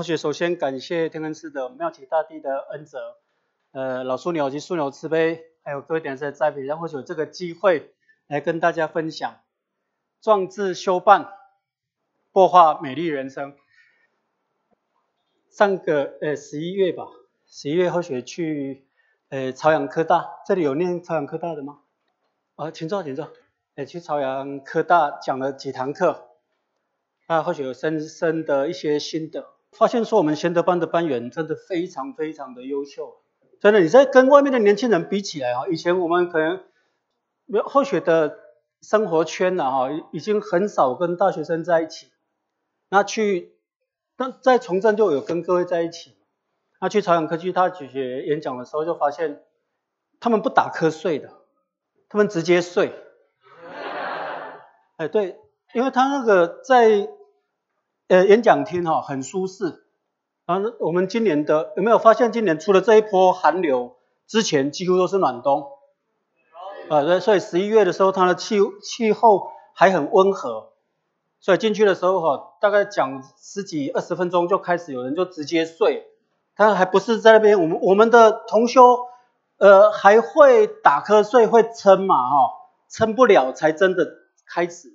或许首先感谢天恩寺的妙启大帝的恩泽，呃，老树鸟及枢纽慈悲，还有各位点师的栽培，让或许有这个机会来跟大家分享壮志修办，擘画美丽人生。上个呃十一月吧，十一月或许去呃朝阳科大，这里有念朝阳科大的吗？啊，请坐，请坐。呃，去朝阳科大讲了几堂课，啊，或许有深深的一些心得。发现说我们贤德班的班员真的非常非常的优秀，真的你在跟外面的年轻人比起来啊，以前我们可能有后学的生活圈了哈，已经很少跟大学生在一起，那去那在从政就有跟各位在一起，那去朝阳科技大学演讲的时候就发现他们不打瞌睡的，他们直接睡，哎对，因为他那个在。呃，演讲厅哈很舒适，然后我们今年的有没有发现，今年除了这一波寒流，之前几乎都是暖冬，啊，对，所以十一月的时候，它的气气候还很温和，所以进去的时候哈，大概讲十几二十分钟就开始有人就直接睡，他还不是在那边，我们我们的同修呃还会打瞌睡会撑嘛哈，撑不了才真的开始，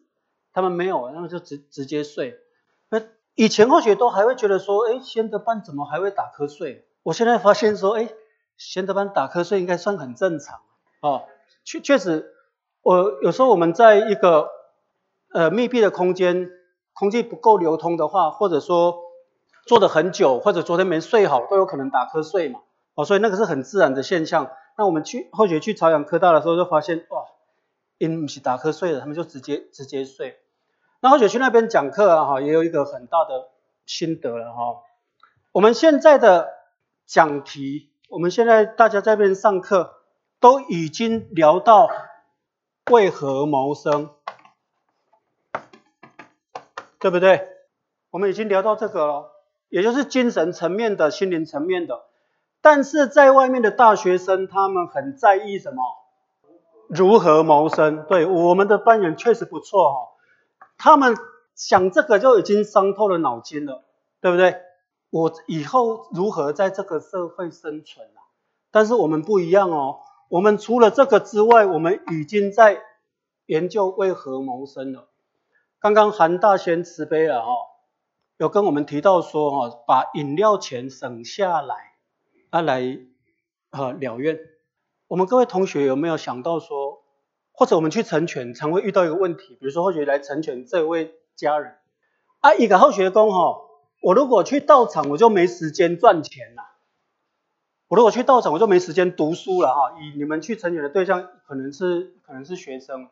他们没有，他们就直直接睡。那以前或许都还会觉得说，哎，先德班怎么还会打瞌睡？我现在发现说，哎，先德班打瞌睡应该算很正常哦。确确实，我有时候我们在一个呃密闭的空间，空气不够流通的话，或者说坐的很久，或者昨天没睡好，都有可能打瞌睡嘛。哦，所以那个是很自然的现象。那我们去或许去朝阳科大的时候，就发现哇，因不是打瞌睡的，他们就直接直接睡。那或许去那边讲课啊，哈，也有一个很大的心得了哈。我们现在的讲题，我们现在大家在边上课，都已经聊到为何谋生，对不对？我们已经聊到这个了，也就是精神层面的、心灵层面的。但是在外面的大学生，他们很在意什么？如何谋生？对，我们的班员确实不错哈。他们想这个就已经伤透了脑筋了，对不对？我以后如何在这个社会生存啊？但是我们不一样哦，我们除了这个之外，我们已经在研究为何谋生了。刚刚韩大仙慈悲了哈，有跟我们提到说哈，把饮料钱省下来，啊来啊了愿。我们各位同学有没有想到说？或者我们去成全，常会遇到一个问题，比如说后学来成全这位家人啊，一个后学工哈，我如果去到场，我就没时间赚钱了。我如果去到场，我就没时间读书了哈。以你们去成全的对象可能是可能是学生，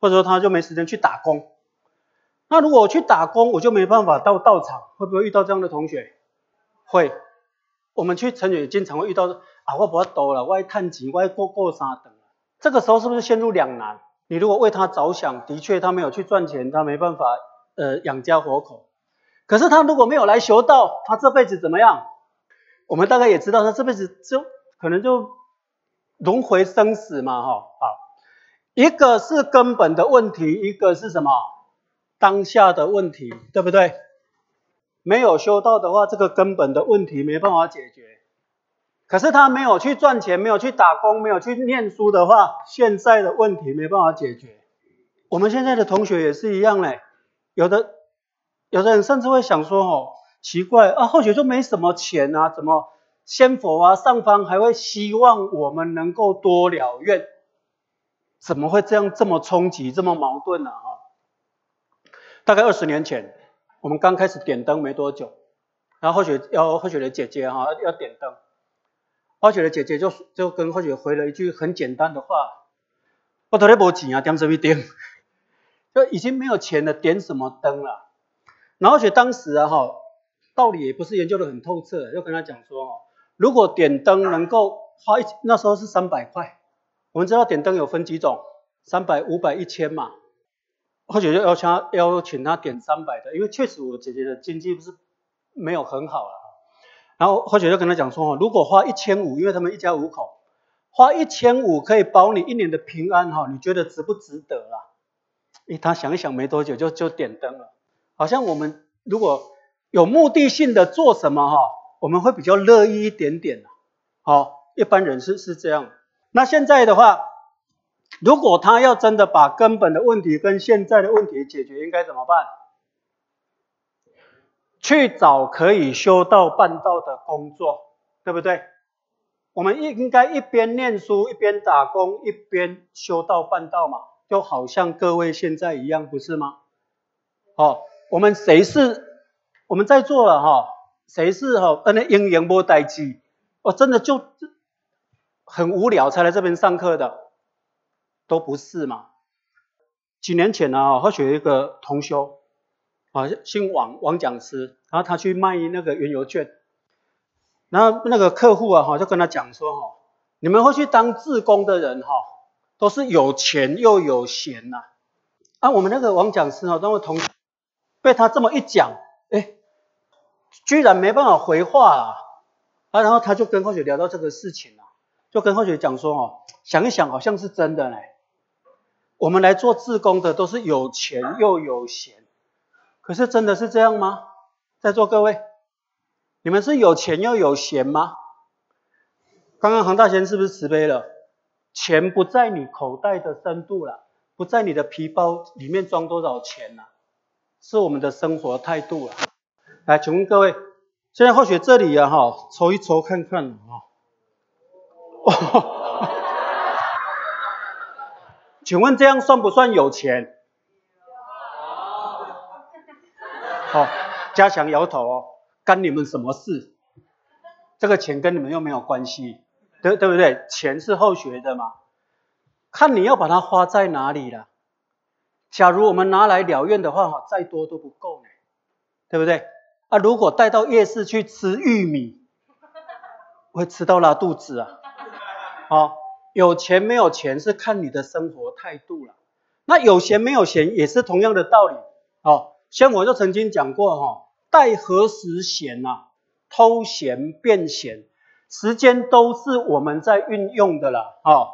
或者说他就没时间去打工。那如果我去打工，我就没办法到到场，会不会遇到这样的同学？会。我们去成全也经常会遇到啊，我不要多了，我要探钱，我要过过啥等。这个时候是不是陷入两难？你如果为他着想，的确他没有去赚钱，他没办法呃养家活口。可是他如果没有来修道，他这辈子怎么样？我们大概也知道，他这辈子就可能就轮回生死嘛，哈好。一个是根本的问题，一个是什么当下的问题，对不对？没有修道的话，这个根本的问题没办法解决。可是他没有去赚钱，没有去打工，没有去念书的话，现在的问题没办法解决。我们现在的同学也是一样嘞，有的有的人甚至会想说：“哦，奇怪啊，或许就没什么钱啊，怎么仙佛啊上方还会希望我们能够多了愿？怎么会这样这么冲击，这么矛盾呢？”哈，大概二十年前，我们刚开始点灯没多久，然后或许要或许的姐姐哈要点灯。花雪的姐姐就就跟花雪回了一句很简单的话：“我头里没钱啊，点什么灯？就已经没有钱了，点什么灯了？”然后雪当时啊哈，道理也不是研究的很透彻，就跟他讲说：“哦，如果点灯能够花一那时候是三百块，我们知道点灯有分几种，三百、五百、一千嘛。或许就要请他邀请他点三百的，因为确实我姐姐的经济不是没有很好了。”然后或许就跟他讲说，如果花一千五，因为他们一家五口，花一千五可以保你一年的平安哈，你觉得值不值得啊？诶，他想一想没多久就就点灯了，好像我们如果有目的性的做什么哈，我们会比较乐意一点点好，一般人是是这样。那现在的话，如果他要真的把根本的问题跟现在的问题解决，应该怎么办？去找可以修道办道的工作，对不对？我们应应该一边念书，一边打工，一边修道办道嘛，就好像各位现在一样，不是吗？哦，我们谁是我们在座了哈？谁是哈？那阴阳波待机，哦，真的就很无聊才来这边上课的，都不是嘛？几年前呢，或许有一个同修啊，姓王，王讲师，然后他去卖那个原油券，然后那个客户啊，哈，就跟他讲说，哈，你们会去当志工的人，哈，都是有钱又有闲呐。啊，我们那个王讲师啊，那位同。被他这么一讲，哎，居然没办法回话啊！啊，然后他就跟后雪聊到这个事情了，就跟后雪讲说哦，想一想好像是真的嘞。我们来做志工的都是有钱又有闲，可是真的是这样吗？在座各位，你们是有钱又有闲吗？刚刚杭大贤是不是慈悲了？钱不在你口袋的深度了，不在你的皮包里面装多少钱了。是我们的生活态度了。来，请问各位，现在或许这里呀，哈，抽一抽看看啊。请问这样算不算有钱？好，加强摇头哦，干你们什么事？这个钱跟你们又没有关系，对对不对？钱是后学的嘛，看你要把它花在哪里了。假如我们拿来了愿的话，哈，再多都不够呢，对不对？啊，如果带到夜市去吃玉米，会吃到拉肚子啊！好，有钱没有钱是看你的生活态度了。那有闲没有闲也是同样的道理。哦，像我就曾经讲过，哈，待何时闲呐？偷闲变闲，时间都是我们在运用的了，哈。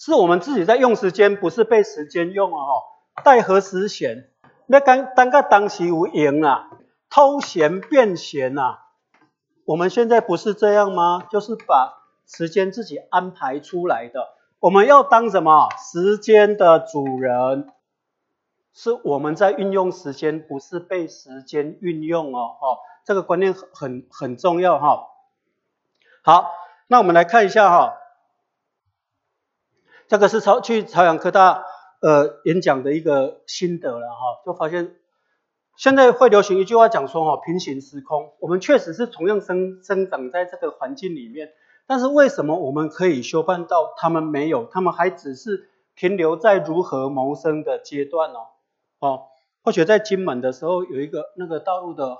是我们自己在用时间，不是被时间用啊！哈，待何时闲？那刚当个当时无赢啊，偷闲变闲呐。我们现在不是这样吗？就是把时间自己安排出来的。我们要当什么？时间的主人，是我们在运用时间，不是被时间运用哦。哦，这个观念很很重要哈。好，那我们来看一下哈。这个是朝去朝阳科大呃演讲的一个心得了哈，就发现现在会流行一句话讲说哈，平行时空，我们确实是同样生生长在这个环境里面，但是为什么我们可以修办到，他们没有，他们还只是停留在如何谋生的阶段哦，哦，或许在金门的时候有一个那个大陆的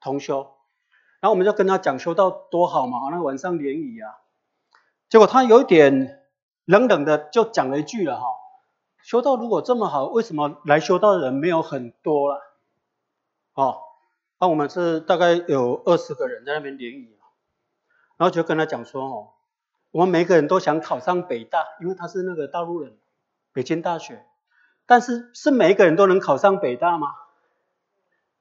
同修，然后我们就跟他讲修道多好嘛，那晚上联谊啊，结果他有一点。冷冷的就讲了一句了哈，修道如果这么好，为什么来修道的人没有很多了？哦，那我们是大概有二十个人在那边联谊然后就跟他讲说哦，我们每个人都想考上北大，因为他是那个大陆人，北京大学，但是是每一个人都能考上北大吗？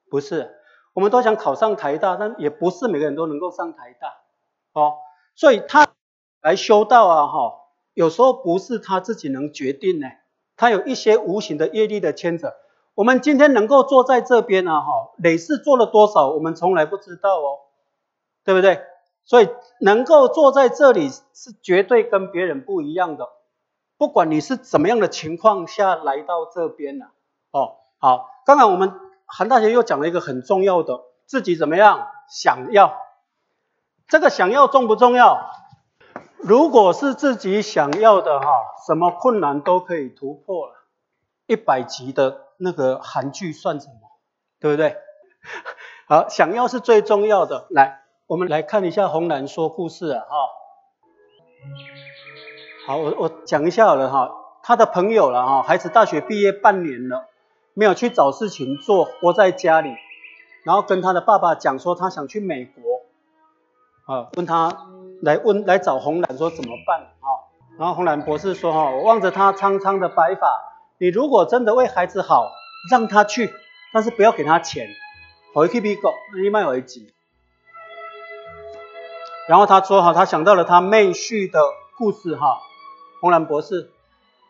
不是，我们都想考上台大，但也不是每个人都能够上台大，哦，所以他来修道啊，哈。有时候不是他自己能决定呢，他有一些无形的业力的牵扯。我们今天能够坐在这边呢，哈，累世做了多少，我们从来不知道哦，对不对？所以能够坐在这里是绝对跟别人不一样的。不管你是怎么样的情况下来到这边呢，哦，好，刚刚我们韩大贤又讲了一个很重要的，自己怎么样想要，这个想要重不重要？如果是自己想要的哈，什么困难都可以突破了。一百集的那个韩剧算什么？对不对？好，想要是最重要的。来，我们来看一下红兰说故事啊哈。好，我我讲一下好了哈。他的朋友了哈，孩子大学毕业半年了，没有去找事情做，窝在家里，然后跟他的爸爸讲说他想去美国啊，问他。来问来找红兰说怎么办啊？然后红兰博士说哈，我望着他苍苍的白发，你如果真的为孩子好，让他去，但是不要给他钱，回去美国，你卖回钱。然后他说哈，他想到了他妹婿的故事哈，红兰博士，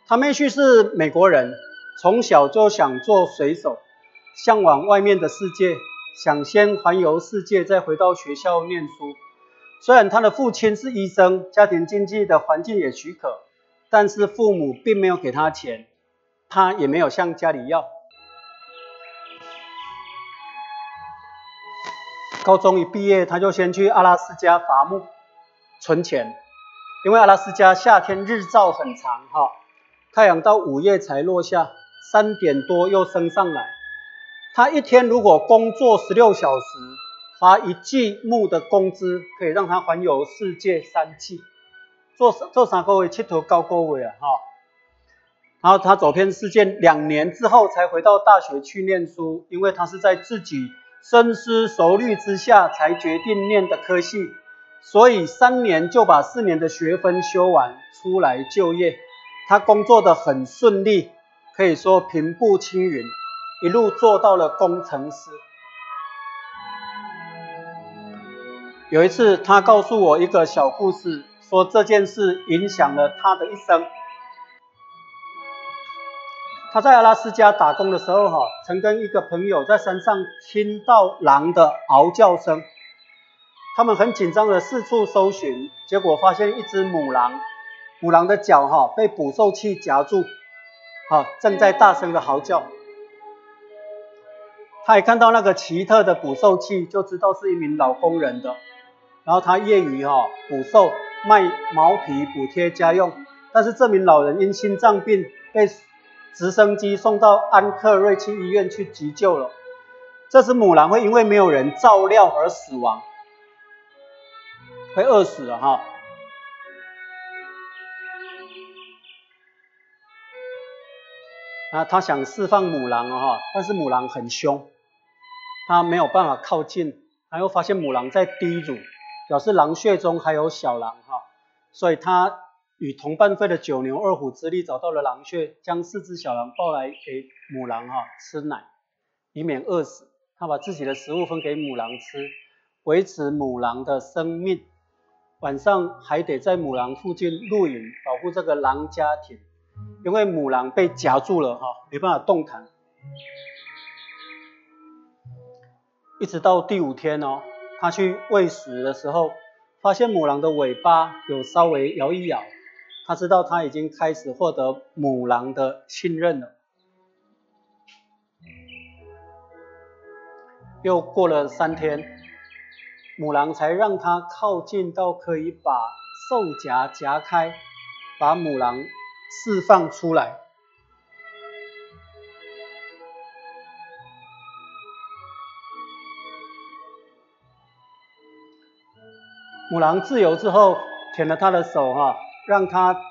他妹婿是美国人，从小就想做水手，向往外面的世界，想先环游世界，再回到学校念书。虽然他的父亲是医生，家庭经济的环境也许可，但是父母并没有给他钱，他也没有向家里要。高中一毕业，他就先去阿拉斯加伐木存钱，因为阿拉斯加夏天日照很长，哈，太阳到午夜才落下，三点多又升上来。他一天如果工作十六小时，发一季木的工资，可以让他环游世界三季，做做三个月，七头高个位啊，哈。然后他走遍世界两年之后，才回到大学去念书，因为他是在自己。深思熟虑之下，才决定念的科系，所以三年就把四年的学分修完，出来就业。他工作的很顺利，可以说平步青云，一路做到了工程师。有一次，他告诉我一个小故事，说这件事影响了他的一生。他在阿拉斯加打工的时候，哈，曾跟一个朋友在山上听到狼的嗷叫声，他们很紧张的四处搜寻，结果发现一只母狼，母狼的脚哈被捕兽器夹住，好正在大声的嚎叫。他一看到那个奇特的捕兽器，就知道是一名老工人的，然后他业余哈捕兽卖毛皮补贴家用，但是这名老人因心脏病被。直升机送到安克瑞奇医院去急救了。这只母狼会因为没有人照料而死亡，会饿死了哈。啊，他想释放母狼了哈，但是母狼很凶，他没有办法靠近，他又发现母狼在滴乳，表示狼穴中还有小狼哈，所以他。与同伴费了九牛二虎之力找到了狼穴，将四只小狼抱来给母狼哈吃奶，以免饿死。他把自己的食物分给母狼吃，维持母狼的生命。晚上还得在母狼附近露营，保护这个狼家庭，因为母狼被夹住了哈，没办法动弹。一直到第五天哦，他去喂食的时候，发现母狼的尾巴有稍微摇一摇。他知道他已经开始获得母狼的信任了。又过了三天，母狼才让他靠近到可以把兽夹夹开，把母狼释放出来。母狼自由之后，舔了他的手，哈。让他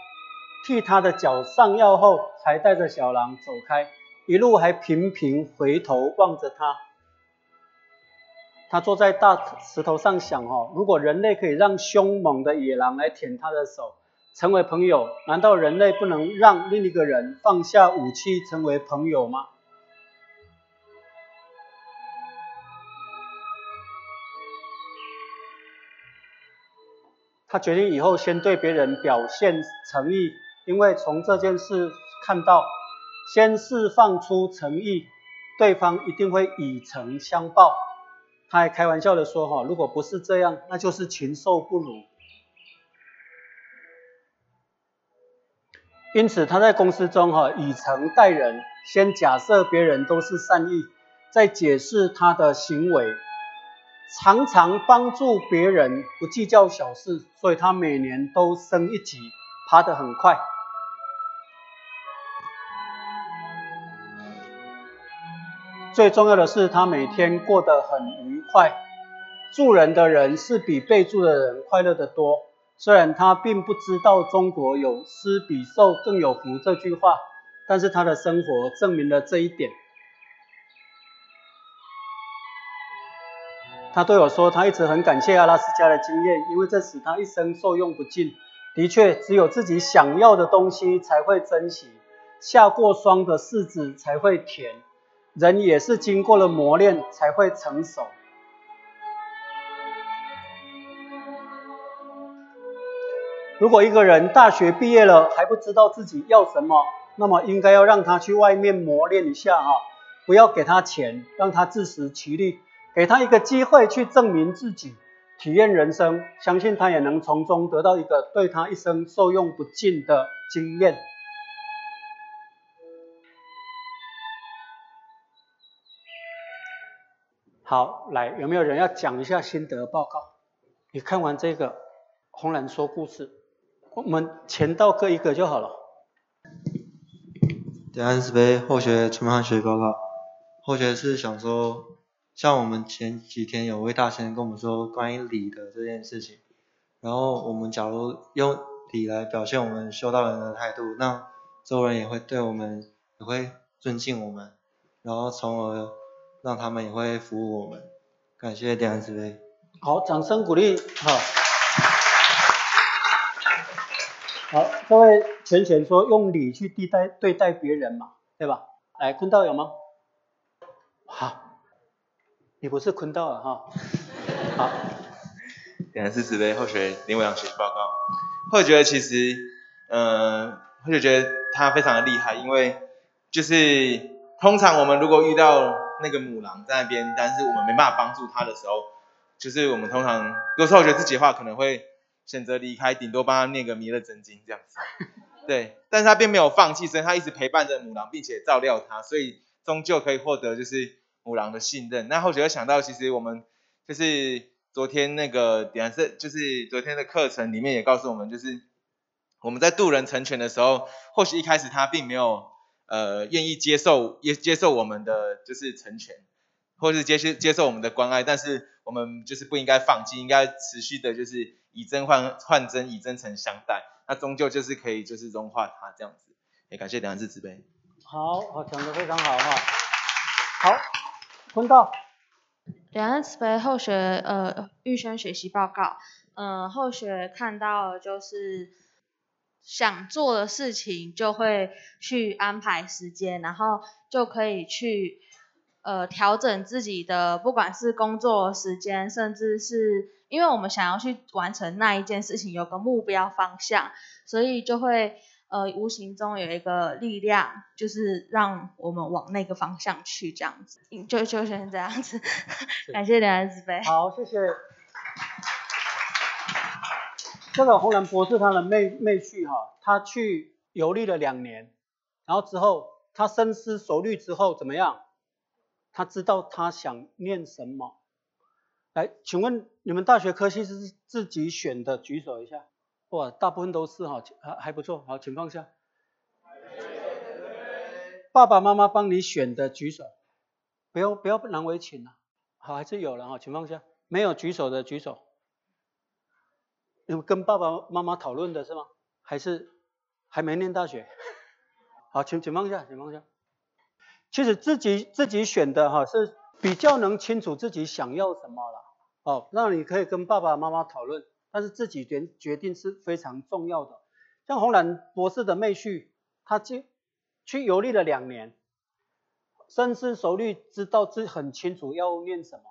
替他的脚上药后，才带着小狼走开，一路还频频回头望着他。他坐在大石头上想：哦，如果人类可以让凶猛的野狼来舔他的手，成为朋友，难道人类不能让另一个人放下武器，成为朋友吗？他决定以后先对别人表现诚意，因为从这件事看到，先释放出诚意，对方一定会以诚相报。他还开玩笑的说：“哈，如果不是这样，那就是禽兽不如。”因此他在公司中哈以诚待人，先假设别人都是善意，再解释他的行为。常常帮助别人，不计较小事，所以他每年都升一级，爬得很快。最重要的是，他每天过得很愉快。助人的人是比被助的人快乐得多。虽然他并不知道中国有“施比受更有福”这句话，但是他的生活证明了这一点。他对我说，他一直很感谢阿拉斯加的经验，因为这使他一生受用不尽。的确，只有自己想要的东西才会珍惜，下过霜的柿子才会甜。人也是经过了磨练才会成熟。如果一个人大学毕业了还不知道自己要什么，那么应该要让他去外面磨练一下哈，不要给他钱，让他自食其力，给他一个机会去证明自己，体验人生，相信他也能从中得到一个对他一生受用不尽的经验。好，来，有没有人要讲一下心得报告？你看完这个红蓝说故事。我们前道各一个就好了。点安慈悲后学全班学报告。后学是想说，像我们前几天有位大仙跟我们说关于礼的这件事情，然后我们假如用礼来表现我们修道人的态度，那周围人也会对我们也会尊敬我们，然后从而让他们也会服务我们。感谢点安慈悲。好，掌声鼓励，好。好，这位浅浅说用礼去对待对待别人嘛，对吧？来，坤道有吗？好，你不是坤道啊哈。好，点的是慈悲后学林伟阳学习报告。会觉得其实，呃，会觉得他非常的厉害，因为就是通常我们如果遇到那个母狼在那边，但是我们没办法帮助它的时候，就是我们通常有时候觉得自己的话可能会。选择离开，顶多帮他念个弥勒真经这样子，对，但是他并没有放弃，所以他一直陪伴着母狼，并且照料它，所以终究可以获得就是母狼的信任。那或许会想到，其实我们就是昨天那个点是，就是昨天的课程里面也告诉我们，就是我们在渡人成全的时候，或许一开始他并没有呃愿意接受，也接受我们的就是成全，或是接受接受我们的关爱，但是我们就是不应该放弃，应该持续的就是。以真换换真，以真诚相待，那终究就是可以就是融化它这样子。也感谢两字慈悲。好，好讲的非常好哈。好，坤道。两岸慈悲后学呃预先学习报告，呃后学看到就是想做的事情就会去安排时间，然后就可以去呃调整自己的不管是工作时间，甚至是。因为我们想要去完成那一件事情，有个目标方向，所以就会呃无形中有一个力量，就是让我们往那个方向去这样子，就就先这样子，感谢两位慈悲。好，谢谢。这个红兰博士他的妹妹婿哈，他去游历了两年，然后之后他深思熟虑之后怎么样？他知道他想念什么。来，请问你们大学科系是自己选的？举手一下。哇，大部分都是哈，还还不错。好，请放下。爸爸妈妈帮你选的，举手。不要不要难为情啊。好，还是有了哈，请放下。没有举手的举手。有跟爸爸妈妈讨论的是吗？还是还没念大学？好，请请放下，请放下。其实自己自己选的哈是。比较能清楚自己想要什么了，哦，那你可以跟爸爸妈妈讨论，但是自己决决定是非常重要的。像红兰博士的妹婿，他去去游历了两年，深思熟虑，知道自己很清楚要念什么。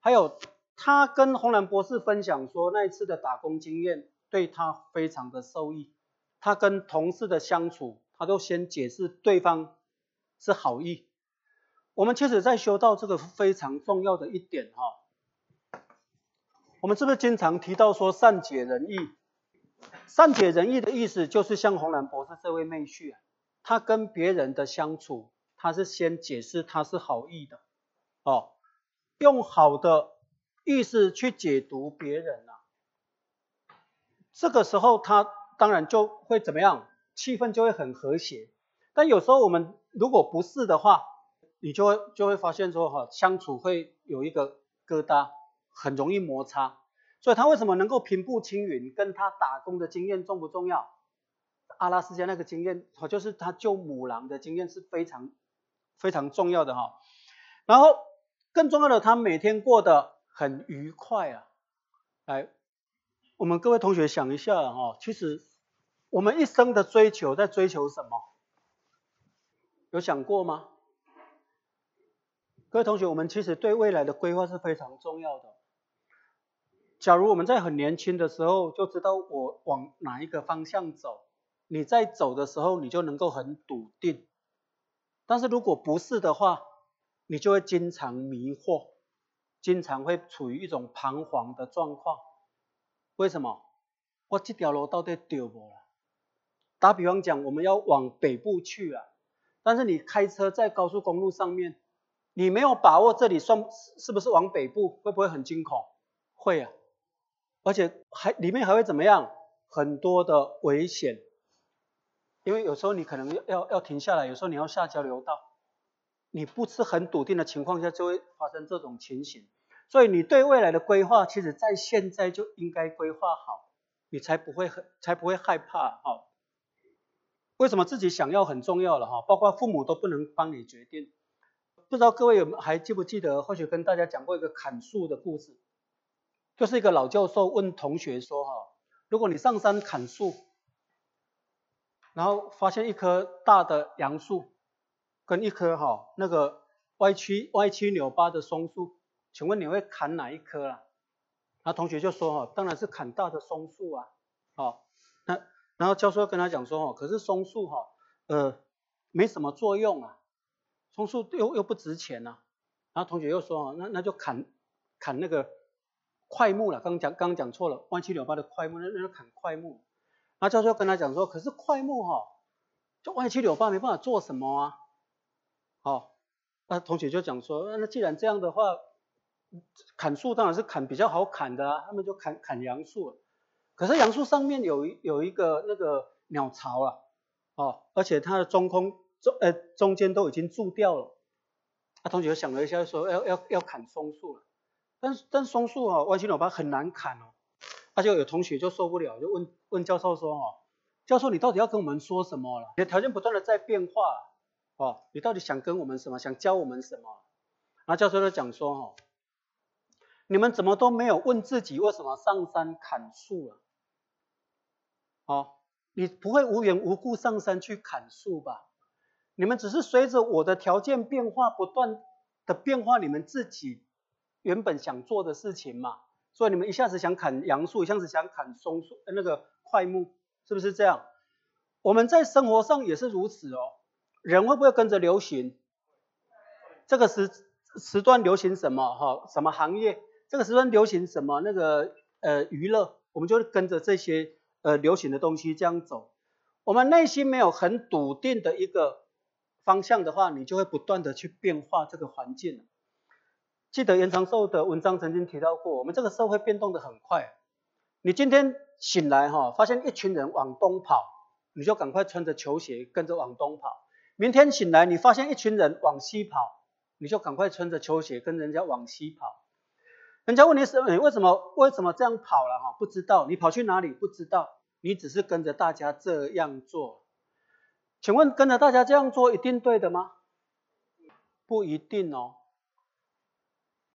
还有他跟红兰博士分享说，那一次的打工经验对他非常的受益。他跟同事的相处，他都先解释对方是好意。我们其实，在修道这个非常重要的一点哈，我们是不是经常提到说善解人意？善解人意的意思就是像红兰博士这位妹婿啊，他跟别人的相处，他是先解释他是好意的，哦，用好的意思去解读别人啊，这个时候他当然就会怎么样？气氛就会很和谐。但有时候我们如果不是的话，你就会就会发现说哈，相处会有一个疙瘩，很容易摩擦。所以他为什么能够平步青云？跟他打工的经验重不重要？阿拉斯加那个经验，好就是他救母狼的经验是非常非常重要的哈。然后更重要的，他每天过的很愉快啊。来，我们各位同学想一下哈，其实我们一生的追求在追求什么？有想过吗？各位同学，我们其实对未来的规划是非常重要的。假如我们在很年轻的时候就知道我往哪一个方向走，你在走的时候你就能够很笃定。但是如果不是的话，你就会经常迷惑，经常会处于一种彷徨的状况。为什么？我这条路到底对不啦？打比方讲，我们要往北部去啊，但是你开车在高速公路上面，你没有把握这里算是不是往北部，会不会很惊恐？会啊，而且还里面还会怎么样？很多的危险，因为有时候你可能要要要停下来，有时候你要下交流道，你不是很笃定的情况下，就会发生这种情形。所以你对未来的规划，其实在现在就应该规划好，你才不会很才不会害怕哈。为什么自己想要很重要了哈？包括父母都不能帮你决定。不知道各位有还记不记得，或许跟大家讲过一个砍树的故事，就是一个老教授问同学说哈，如果你上山砍树，然后发现一棵大的杨树跟一棵哈那个歪曲歪曲扭巴的松树，请问你会砍哪一棵啊？然后同学就说哈，当然是砍大的松树啊，好，那。然后教授跟他讲说，哦，可是松树哈，呃，没什么作用啊，松树又又不值钱呐。然后同学又说，哦，那那就砍砍那个块木了。刚刚讲刚刚讲错了，歪曲扭巴的块木，那那就砍块木。然后教授跟他讲说，可是块木哈，就歪曲扭巴没办法做什么啊。好，那同学就讲说，那既然这样的话，砍树当然是砍比较好砍的啊，他们就砍砍杨树。可是杨树上面有有一个那个鸟巢啊，哦，而且它的中空中呃中间都已经蛀掉了。啊，同学想了一下，说要要要砍松树了，但但松树啊，弯曲扭八很难砍哦。他就有同学就受不了，就问问教授说，哦，教授你到底要跟我们说什么了？你的条件不断的在变化，哦，你到底想跟我们什么？想教我们什么？然后教授就讲说，哦，你们怎么都没有问自己为什么上山砍树了？哦，你不会无缘无故上山去砍树吧？你们只是随着我的条件变化，不断的变化你们自己原本想做的事情嘛。所以你们一下子想砍杨树，一下子想砍松树，那个快木，是不是这样？我们在生活上也是如此哦。人会不会跟着流行？这个时时段流行什么？哈，什么行业？这个时段流行什么？那个呃娱乐，我们就跟着这些。呃，流行的东西这样走，我们内心没有很笃定的一个方向的话，你就会不断的去变化这个环境。记得严长寿的文章曾经提到过，我们这个社会变动的很快。你今天醒来哈，发现一群人往东跑，你就赶快穿着球鞋跟着往东跑。明天醒来，你发现一群人往西跑，你就赶快穿着球鞋跟人家往西跑。人家问你什？你为什么为什么这样跑了？哈，不知道。你跑去哪里？不知道。你只是跟着大家这样做。请问跟着大家这样做一定对的吗？不一定哦。